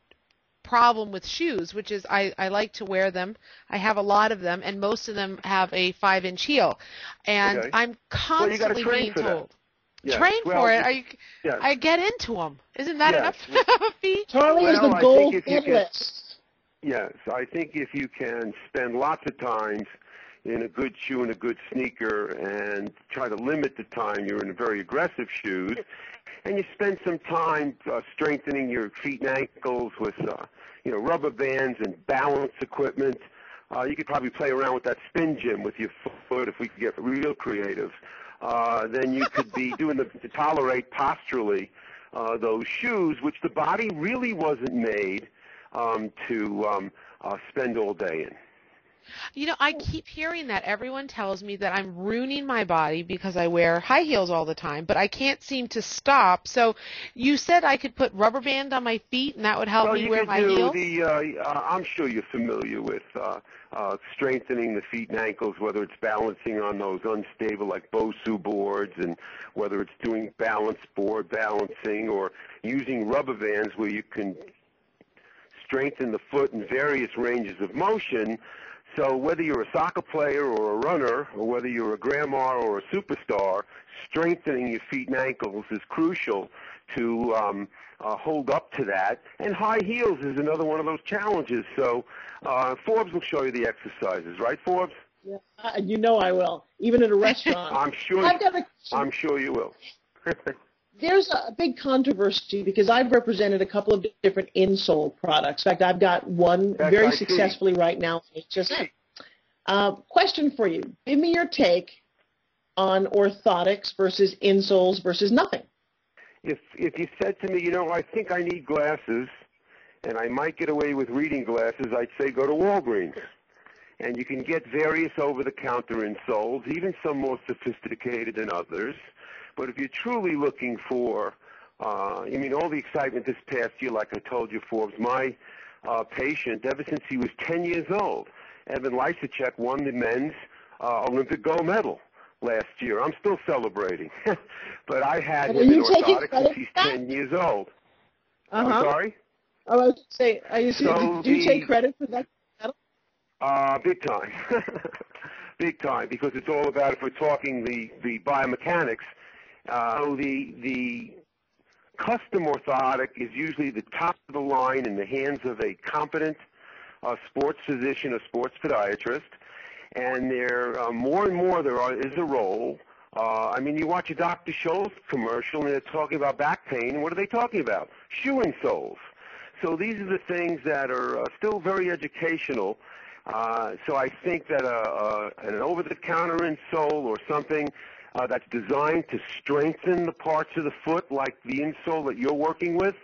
problem with shoes, which is I, I like to wear them. I have a lot of them, and most of them have a five inch heel, and Okay. I'm constantly train being for told. Yes. Train Well, for it. you- I, yes. I get into them. Isn't that Yes. enough of a feat? Charlie is Well, the I gold think if you can- medalist. Yes, I think if you can spend lots of times in a good shoe and a good sneaker and try to limit the time you're in very aggressive shoes. And you spend some time uh, strengthening your feet and ankles with, uh, you know, rubber bands and balance equipment. Uh, you could probably play around with that spin gym with your foot if we could get real creative. Uh, then you could be doing the to tolerate posturally uh, those shoes, which the body really wasn't made um, to um, uh, spend all day in. You know, I keep hearing that. Everyone tells me that I'm ruining my body because I wear high heels all the time, but I can't seem to stop. So you said I could put rubber band on my feet and that would help well, me wear my heels? The, uh, uh, I'm sure you're familiar with uh, uh, strengthening the feet and ankles, whether it's balancing on those unstable like Bosu boards and whether it's doing balance board balancing or using rubber bands where you can strengthen the foot in various ranges of motion. So whether you're a soccer player or a runner, or whether you're a grandma or a superstar, strengthening your feet and ankles is crucial to um, uh, hold up to that. And high heels is another one of those challenges. So uh, Forbes will show you the exercises, right, Forbes? Yeah, you know I will. Even at a restaurant. I'm sure. I've got a, I'm sure you will. there's a big controversy because I've represented a couple of different insole products. In fact, I've got one That's very successfully right now. It's just uh, question for you. Give me your take on orthotics versus insoles versus nothing. if if you said to me, you know, I think I need glasses, and I might get away with reading glasses, I'd say go to Walgreens, and you can get various over-the-counter insoles, even some more sophisticated than others. But if you're truly looking for, uh, I mean, all the excitement this past year, like I told you, Forbes, my uh, patient, ever since he was 10 years old, Evan Lysacek won the men's uh, Olympic gold medal last year. I'm still celebrating. but I had Are him in you taking orthotics credit since he's 10 years old. Uh-huh. I'm sorry? Oh, I was say, used to, So do you the- take credit for that? Medal? Uh, big time. big time, because it's all about, if we're talking the, the biomechanics, uh, so the, the custom orthotic is usually the top of the line in the hands of a competent uh, sports physician or sports podiatrist. And there, uh, more and more, there are, is a role. Uh, I mean, you watch a Dr. Scholl's commercial, and they're talking about back pain. What are they talking about? Shoe insoles. So these are the things that are uh, still very educational. Uh, so I think that uh, uh, an over-the-counter insole or something uh, that's designed to strengthen the parts of the foot, like the insole that you're working with,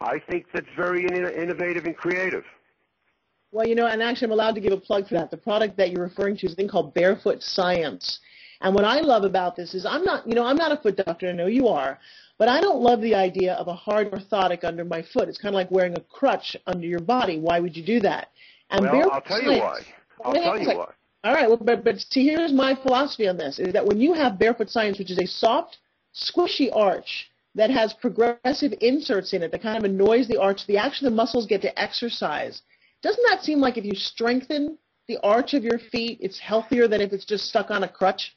I think that's very in- innovative and creative. Well, you know, and actually I'm allowed to give a plug for that. The product that you're referring to is a thing called Barefoot Science. And what I love about this is I'm not, you know, I'm not a foot doctor. I know you are. But I don't love the idea of a hard orthotic under my foot. It's kind of like wearing a crutch under your body. Why would you do that? And well, Barefoot I'll tell you Science- why. I'll tell you like- why. All right, well, but but see, here's my philosophy on this: is that when you have barefoot science, which is a soft, squishy arch that has progressive inserts in it that kind of annoys the arch, the actually the muscles get to exercise. Doesn't that seem like if you strengthen the arch of your feet, it's healthier than if it's just stuck on a crutch?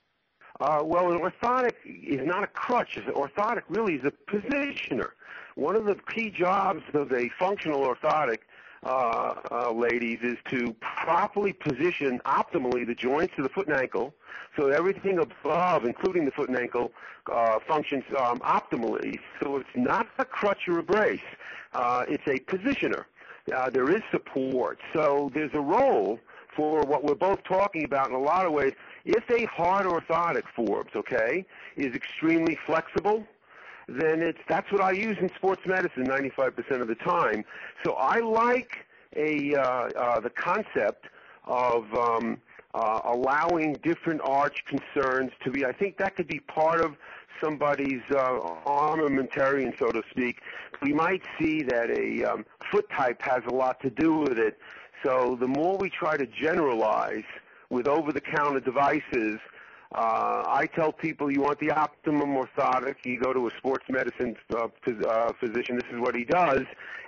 Uh, well, an orthotic is not a crutch. An orthotic really is a positioner. One of the key jobs of a functional orthotic, uh, uh, ladies, is to properly position optimally the joints of the foot and ankle so everything above, including the foot and ankle, uh, functions um, optimally. So it's not a crutch or a brace. Uh, it's a positioner. Uh, there is support. So there's a role for what we're both talking about in a lot of ways. If a hard orthotic, Forbes, okay, is extremely flexible, then it's that's what I use in sports medicine 95% of the time. So I like a uh, uh, the concept of um, uh, allowing different arch concerns to be. I think that could be part of somebody's uh, armamentarium, so to speak. We might see that a um, foot type has a lot to do with it. So the more we try to generalize with over-the-counter devices, uh, I tell people you want the optimum orthotic. You go to a sports medicine uh, phys- uh, physician. This is what he does,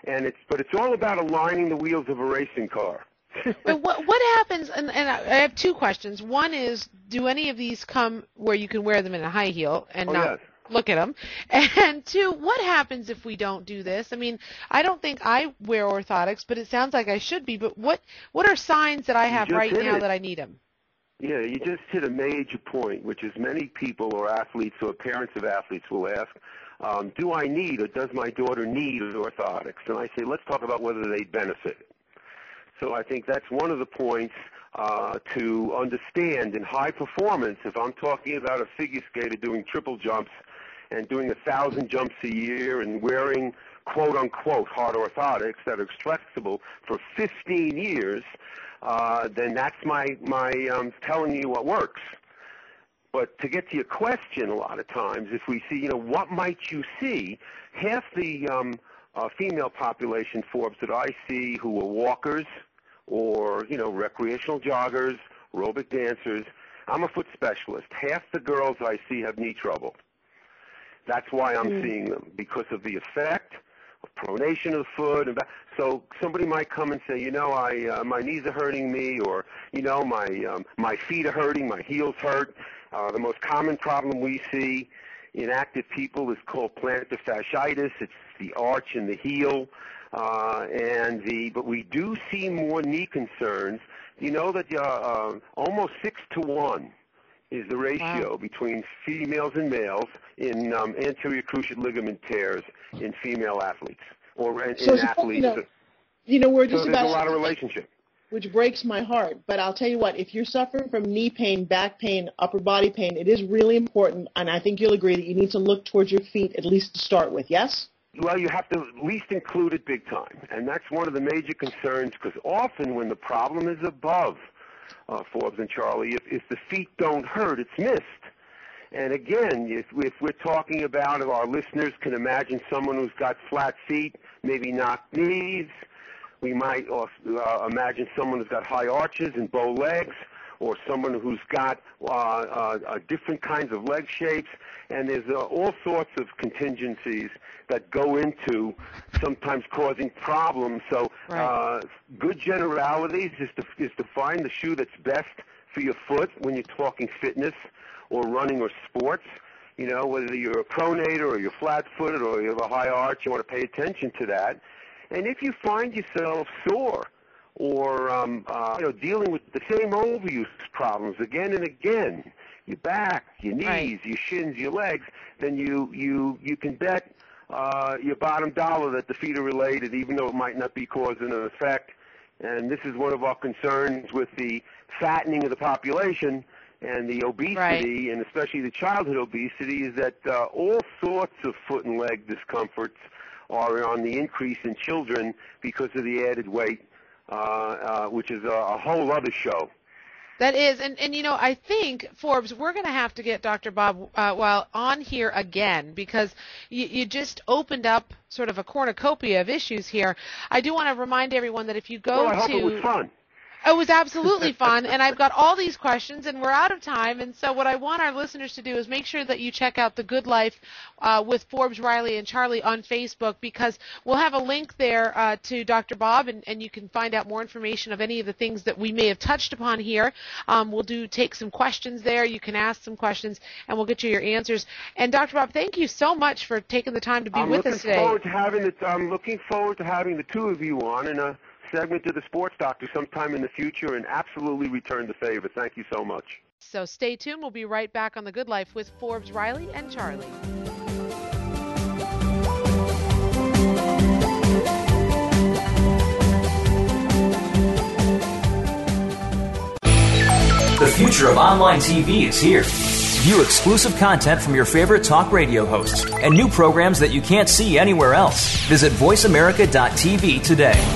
and it's but it's all about aligning the wheels of a racing car. But what what happens? And, and I I have two questions. One is, do any of these come where you can wear them in a high heel and Oh, not yes. look at them? And two, what happens if we don't do this? I mean, I don't think I wear orthotics, but it sounds like I should be. But what what are signs that I have right now it. that I need them? Yeah, you just hit a major point, which is many people or athletes or parents of athletes will ask, um, do I need or does my daughter need orthotics? And I say, let's talk about whether they benefit. So I think that's one of the points uh, to understand in high performance. If I'm talking about a figure skater doing triple jumps and doing a thousand jumps a year and wearing quote unquote hard orthotics that are flexible for 15 years, uh, then that's my my um, telling you what works. But to get to your question, a lot of times, if we see, you know, what might you see? Half the um, uh, female population, Forbes, that I see who are walkers or, you know, recreational joggers, aerobic dancers. I'm a foot specialist. Half the girls I see have knee trouble. That's why I'm mm. seeing them because of the effect pronation of the foot. And back. So somebody might come and say, you know, I uh, my knees are hurting me, or you know, my um, my feet are hurting, my heels hurt. Uh, the most common problem we see in active people is called plantar fasciitis. It's the arch in the heel. Uh, and the but we do see more knee concerns. You know that uh, uh, almost six to one is the ratio wow. between females and males in um, anterior cruciate ligament tears in female athletes or in, so in athletes. You know, you know we're just so about a lot of relationship. Which breaks my heart. But I'll tell you what, if you're suffering from knee pain, back pain, upper body pain, it is really important, and I think you'll agree that you need to look towards your feet at least to start with. Yes? Well, you have to at least include it big time. And that's one of the major concerns because often when the problem is above uh, Forbes and Charlie, if, if the feet don't hurt, it's missed. And again, if, if we're talking about, if our listeners can imagine someone who's got flat feet, maybe not knees, we might also, uh, imagine someone who's got high arches and bow legs, or someone who's got uh, uh, uh, different kinds of leg shapes, and there's uh, all sorts of contingencies that go into sometimes causing problems. So, right. uh, good generalities is to is to find the shoe that's best for your foot when you're talking fitness or running or sports. You know, whether you're a pronator or you're flat-footed or you have a high arch, you want to pay attention to that. And if you find yourself sore or um, uh, you know dealing with the same overuse problems again and again, your back, your knees, right. your shins, your legs, then you you you can bet uh, your bottom dollar that the feet are related, even though it might not be causing an effect. And this is one of our concerns with the fattening of the population and the obesity, right. and especially the childhood obesity, is that uh, all sorts of foot and leg discomforts are on the increase in children because of the added weight, which is a, a whole other show. That is, and, and you know, I think Forbes, we're going to have to get Dr. Bob uh, Weil on here again because you, you just opened up sort of a cornucopia of issues here. I do want to remind everyone that if you go well, I to hope it was fun. It was absolutely fun, and I've got all these questions, and we're out of time. And so, what I want our listeners to do is make sure that you check out the Good Life uh, with Forbes, Riley, and Charlie on Facebook because we'll have a link there uh, to Dr. Bob, and, and you can find out more information of any of the things that we may have touched upon here. Um, we'll do take some questions there. You can ask some questions, and we'll get you your answers. And Dr. Bob, thank you so much for taking the time to be I'm with us today. Forward to having the, I'm looking forward to having the two of you on, and. Uh, segment to the Sports Doctor sometime in the future and absolutely return the favor. Thank you so much. So stay tuned. We'll be right back on The Good Life with Forbes, Riley, and Charlie. The future of online TV is here. View exclusive content from your favorite talk radio hosts and new programs that you can't see anywhere else. Visit VoiceAmerica.tv today.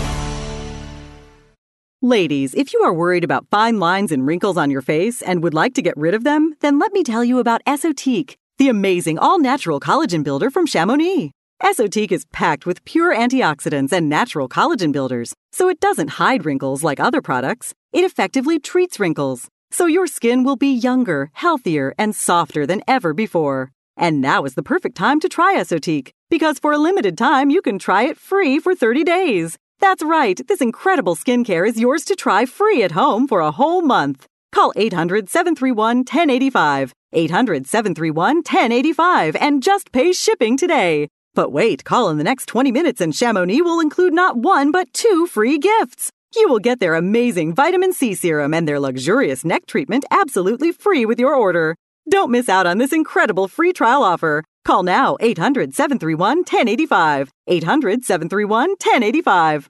Ladies, if you are worried about fine lines and wrinkles on your face and would like to get rid of them, then let me tell you about Esotique, the amazing all natural collagen builder from Chamonix. Esotique is packed with pure antioxidants and natural collagen builders, so it doesn't hide wrinkles like other products. It effectively treats wrinkles, so your skin will be younger, healthier, and softer than ever before. And now is the perfect time to try Esotique, because for a limited time you can try it free for 30 days. That's right. This incredible skincare is yours to try free at home for a whole month. Call 800 731 1085. 800 731 1085 and just pay shipping today. But wait, call in the next 20 minutes and Chamonix will include not one but two free gifts. You will get their amazing vitamin C serum and their luxurious neck treatment absolutely free with your order. Don't miss out on this incredible free trial offer. Call now 800 731 1085. 800 731 1085.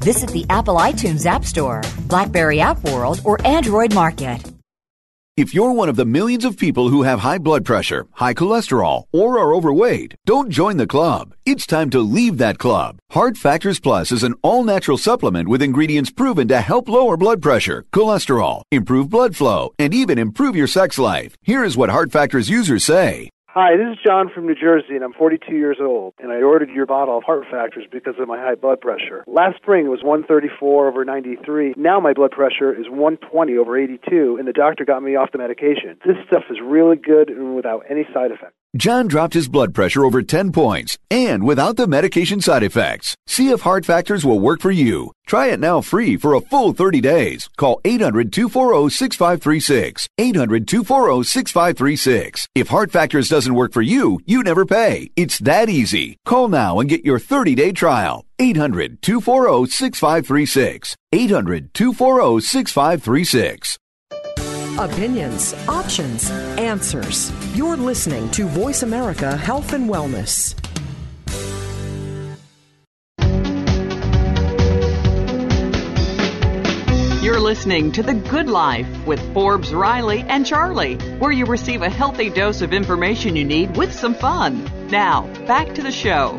Visit the Apple iTunes App Store, Blackberry App World, or Android Market. If you're one of the millions of people who have high blood pressure, high cholesterol, or are overweight, don't join the club. It's time to leave that club. Heart Factors Plus is an all natural supplement with ingredients proven to help lower blood pressure, cholesterol, improve blood flow, and even improve your sex life. Here is what Heart Factors users say. Hi, this is John from New Jersey, and I'm 42 years old, and I ordered your bottle of Heart Factors because of my high blood pressure. Last spring it was 134 over 93. Now my blood pressure is 120 over 82, and the doctor got me off the medication. This stuff is really good and without any side effects. John dropped his blood pressure over 10 points and without the medication side effects. See if Heart Factors will work for you. Try it now free for a full 30 days. Call 800 240 6536. 800 240 6536. If Heart Factors doesn't work for you, you never pay. It's that easy. Call now and get your 30 day trial. 800 240 6536. 800 240 6536. Opinions, options, answers. You're listening to Voice America Health and Wellness. You're listening to The Good Life with Forbes, Riley, and Charlie, where you receive a healthy dose of information you need with some fun. Now, back to the show.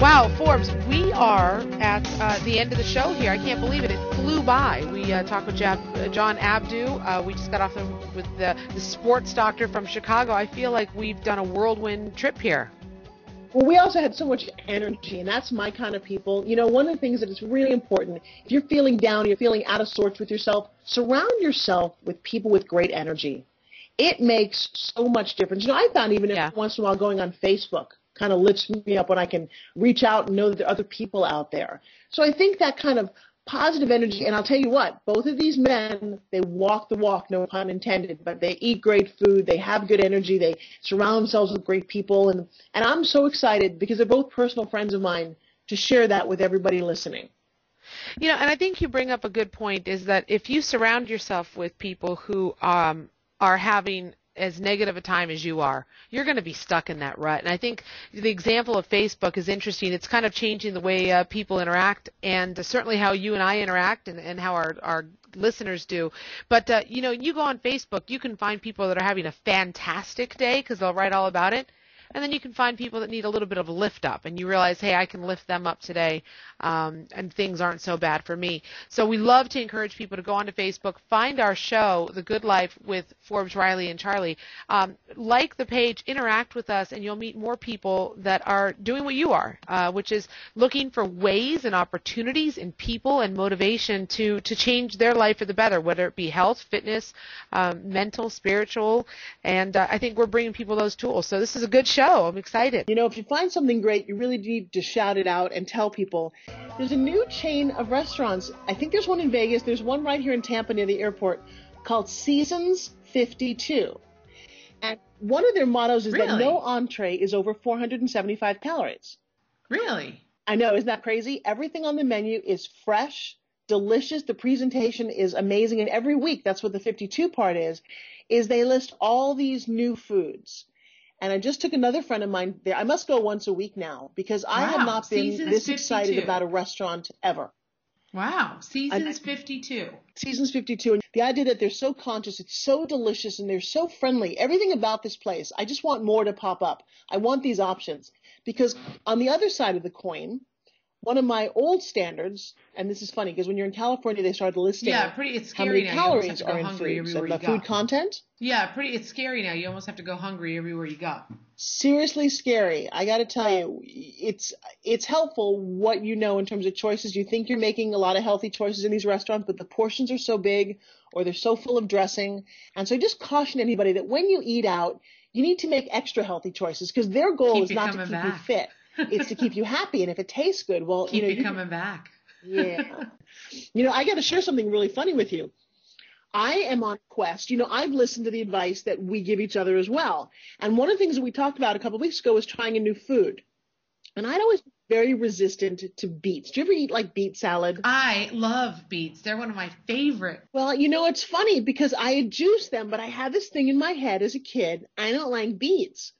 Wow, Forbes, we are at uh, the end of the show here. I can't believe it. It flew by. We uh, talked with Jab, uh, John Abdo. Uh, we just got off the, with the, the sports doctor from Chicago. I feel like we've done a whirlwind trip here. Well, we also had so much energy, and that's my kind of people. You know, one of the things that is really important, if you're feeling down, you're feeling out of sorts with yourself, surround yourself with people with great energy. It makes so much difference. You know, I found even yeah. once in a while going on Facebook kind of lifts me up when I can reach out and know that there are other people out there. So I think that kind of positive energy. And I'll tell you what, both of these men, they walk the walk, no pun intended, but they eat great food, they have good energy, they surround themselves with great people. And, and I'm so excited because they're both personal friends of mine to share that with everybody listening. You know, and I think you bring up a good point is that if you surround yourself with people who um, are having as negative a time as you are, you're going to be stuck in that rut. And I think the example of Facebook is interesting. It's kind of changing the way uh, people interact, and uh, certainly how you and I interact, and, and how our our listeners do. But uh, you know, you go on Facebook, you can find people that are having a fantastic day because they'll write all about it. And then you can find people that need a little bit of a lift up, and you realize, hey, I can lift them up today, um, and things aren't so bad for me. So we love to encourage people to go onto Facebook, find our show, The Good Life with Forbes, Riley, and Charlie. Um, like the page, interact with us, and you'll meet more people that are doing what you are, uh, which is looking for ways and opportunities and people and motivation to to change their life for the better, whether it be health, fitness, um, mental, spiritual, and uh, I think we're bringing people those tools. So this is a good show show. I'm excited. You know, if you find something great, you really need to shout it out and tell people. There's a new chain of restaurants. I think there's one in Vegas. There's one right here in Tampa near the airport called Seasons 52. And one of their mottos is really? that no entree is over 475 calories. Really? I know, isn't that crazy? Everything on the menu is fresh, delicious. The presentation is amazing. And every week, that's what the 52 part is, is they list all these new foods. And I just took another friend of mine there. I must go once a week now because I wow. have not been Seasons this 52. excited about a restaurant ever. Wow, seasons 52. Seasons 52. And the idea that they're so conscious, it's so delicious, and they're so friendly. Everything about this place, I just want more to pop up. I want these options. Because on the other side of the coin, one of my old standards, and this is funny because when you're in California, they started listing Yeah, pretty. It's how scary many now. You almost have calories are in and the food content. Yeah, pretty. It's scary now. You almost have to go hungry everywhere you go. Seriously scary. I got to tell you, it's it's helpful what you know in terms of choices. You think you're making a lot of healthy choices in these restaurants, but the portions are so big or they're so full of dressing. And so I just caution anybody that when you eat out, you need to make extra healthy choices because their goal Keep is not to keep you fit. It's to keep you happy. And if it tastes good, well, Keep you know, you you coming back. yeah. You know, I got to share something really funny with you. I am on a quest. You know, I've listened to the advice that we give each other as well. And one of the things that we talked about a couple of weeks ago was trying a new food. And I'd always been very resistant to beets. Do you ever eat like beet salad? I love beets. They're one of my favorite. Well, you know, it's funny because I had juiced them, but I had this thing in my head as a kid. I don't like beets.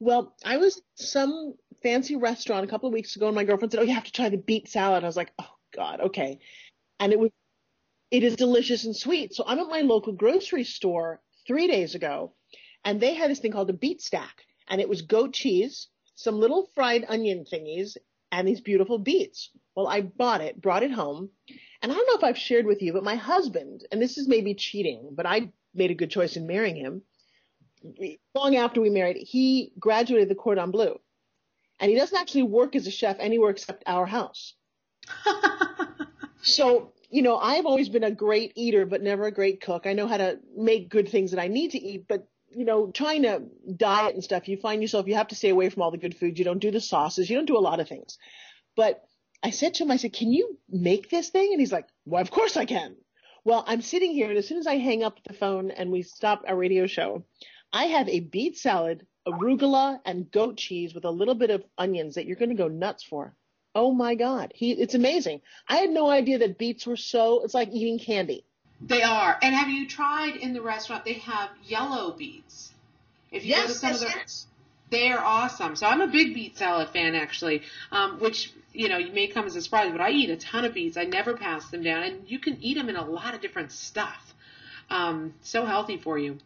Well, I was some fancy restaurant a couple of weeks ago, and my girlfriend said, "Oh, you have to try the beet salad." I was like, "Oh God, okay." And it was, it is delicious and sweet. So I'm at my local grocery store three days ago, and they had this thing called a beet stack, and it was goat cheese, some little fried onion thingies, and these beautiful beets. Well, I bought it, brought it home, and I don't know if I've shared with you, but my husband, and this is maybe cheating, but I made a good choice in marrying him. Long after we married, he graduated the Cordon Bleu, and he doesn't actually work as a chef anywhere except our house. so, you know, I've always been a great eater, but never a great cook. I know how to make good things that I need to eat, but you know, trying to diet and stuff, you find yourself, you have to stay away from all the good foods. You don't do the sauces. You don't do a lot of things. But I said to him, I said, can you make this thing? And he's like, well, of course I can. Well, I'm sitting here and as soon as I hang up the phone and we stop our radio show, I have a beet salad, arugula and goat cheese with a little bit of onions that you're going to go nuts for. Oh my God. He, it's amazing. I had no idea that beets were so, it's like eating candy. They are. And have you tried in the restaurant? They have yellow beets. If you go to Yes, some yes, of the, yes. they are awesome. So I'm a big beet salad fan actually, um, which you know you may come as a surprise, but I eat a ton of beets. I never pass them down, and you can eat them in a lot of different stuff. Um, so healthy for you.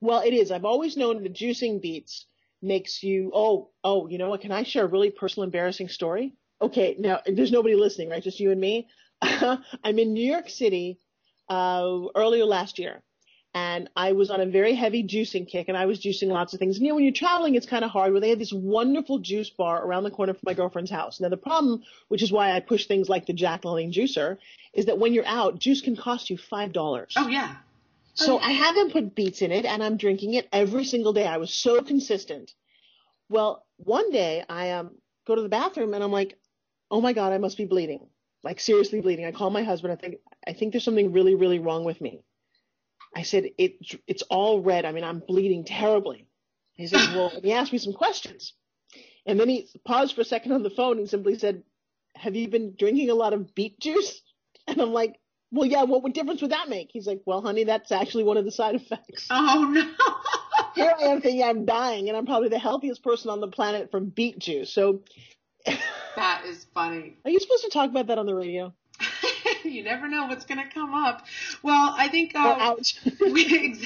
Well, it is. I've always known that juicing beets makes you, oh, oh, you know what? Can I share a really personal, embarrassing story? Okay, now there's nobody listening, right? Just you and me. I'm in New York City uh, earlier last year, and I was on a very heavy juicing kick, and I was juicing lots of things. And, you know, when you're traveling, it's kind of hard. Where they had this wonderful juice bar around the corner from my girlfriend's house. Now, the problem, which is why I push things like the Jack juicer, is that when you're out, juice can cost you five dollars. Oh yeah. So I haven't put beets in it and I'm drinking it every single day. I was so consistent. Well, one day I um go to the bathroom and I'm like, "Oh my god, I must be bleeding." Like seriously bleeding. I call my husband. I think I think there's something really really wrong with me. I said, "It it's all red. I mean, I'm bleeding terribly." He said, "Well," he asked me some questions. And then he paused for a second on the phone and simply said, "Have you been drinking a lot of beet juice?" And I'm like, well, yeah, what, difference would that make? He's like, well, honey, that's actually one of the side effects. Oh, no. Here I am thinking I'm dying, and I'm probably the healthiest person on the planet from beet juice. So, That is funny. are you supposed to talk about that on the radio? you never know what's going to come up. Well, I think uh, ouch. we,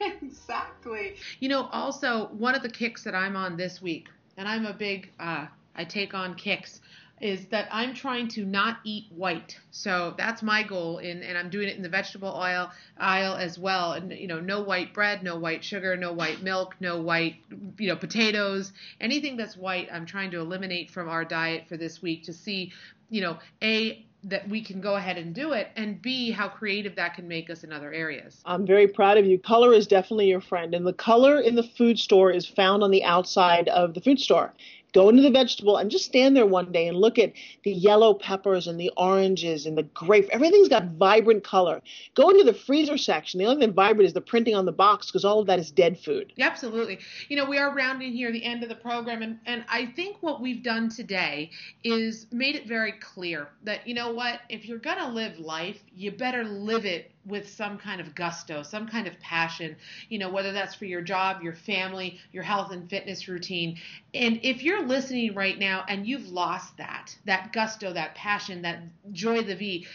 exactly. You know, also one of the kicks that I'm on this week, and I'm a big, uh, I take on kicks, is that I'm trying to not eat white. So that's my goal, in, and I'm doing it in the vegetable oil aisle as well. And you know, no white bread, no white sugar, no white milk, no white, you know, potatoes, anything that's white. I'm trying to eliminate from our diet for this week to see, you know, a that we can go ahead and do it, and B, how creative that can make us in other areas. I'm very proud of you. Color is definitely your friend, and the color in the food store is found on the outside of the food store. Go into the vegetable and just stand there one day and look at the yellow peppers and the oranges and the grape. Everything's got vibrant color. Go into the freezer section. The only thing vibrant is the printing on the box because all of that is dead food. Yeah, absolutely. You know, we are rounding here the end of the program, and, and I think what we've done today is made it very clear that, you know what, if you're going to live life, you better live it with some kind of gusto, some kind of passion, you know, whether that's for your job, your family, your health and fitness routine. And if you're listening right now and you've lost that, that gusto, that passion, that joy the V,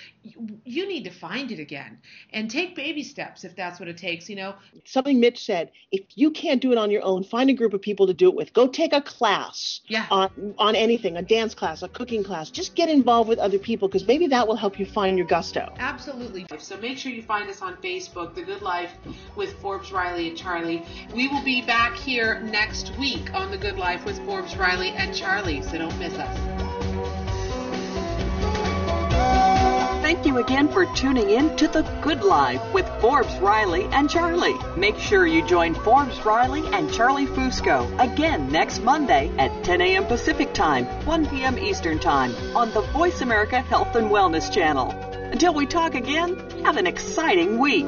you need to find it again and take baby steps if that's what it takes, you know. Something Mitch said, if you can't do it on your own, find a group of people to do it with. Go take a class yeah. on on anything, a dance class, a cooking class. Just get involved with other people because maybe that will help you find your gusto. Absolutely. So make sure you find us on Facebook, The Good Life with Forbes Riley and Charlie. We will be back here next week on The Good Life with Forbes Riley and Charlie, so don't miss us. Thank you again for tuning in to The Good Life with Forbes Riley and Charlie. Make sure you join Forbes Riley and Charlie Fusco again next Monday at 10 a.m. Pacific Time, 1 p.m. Eastern Time on the Voice America Health and Wellness Channel. Until we talk again, have an exciting week.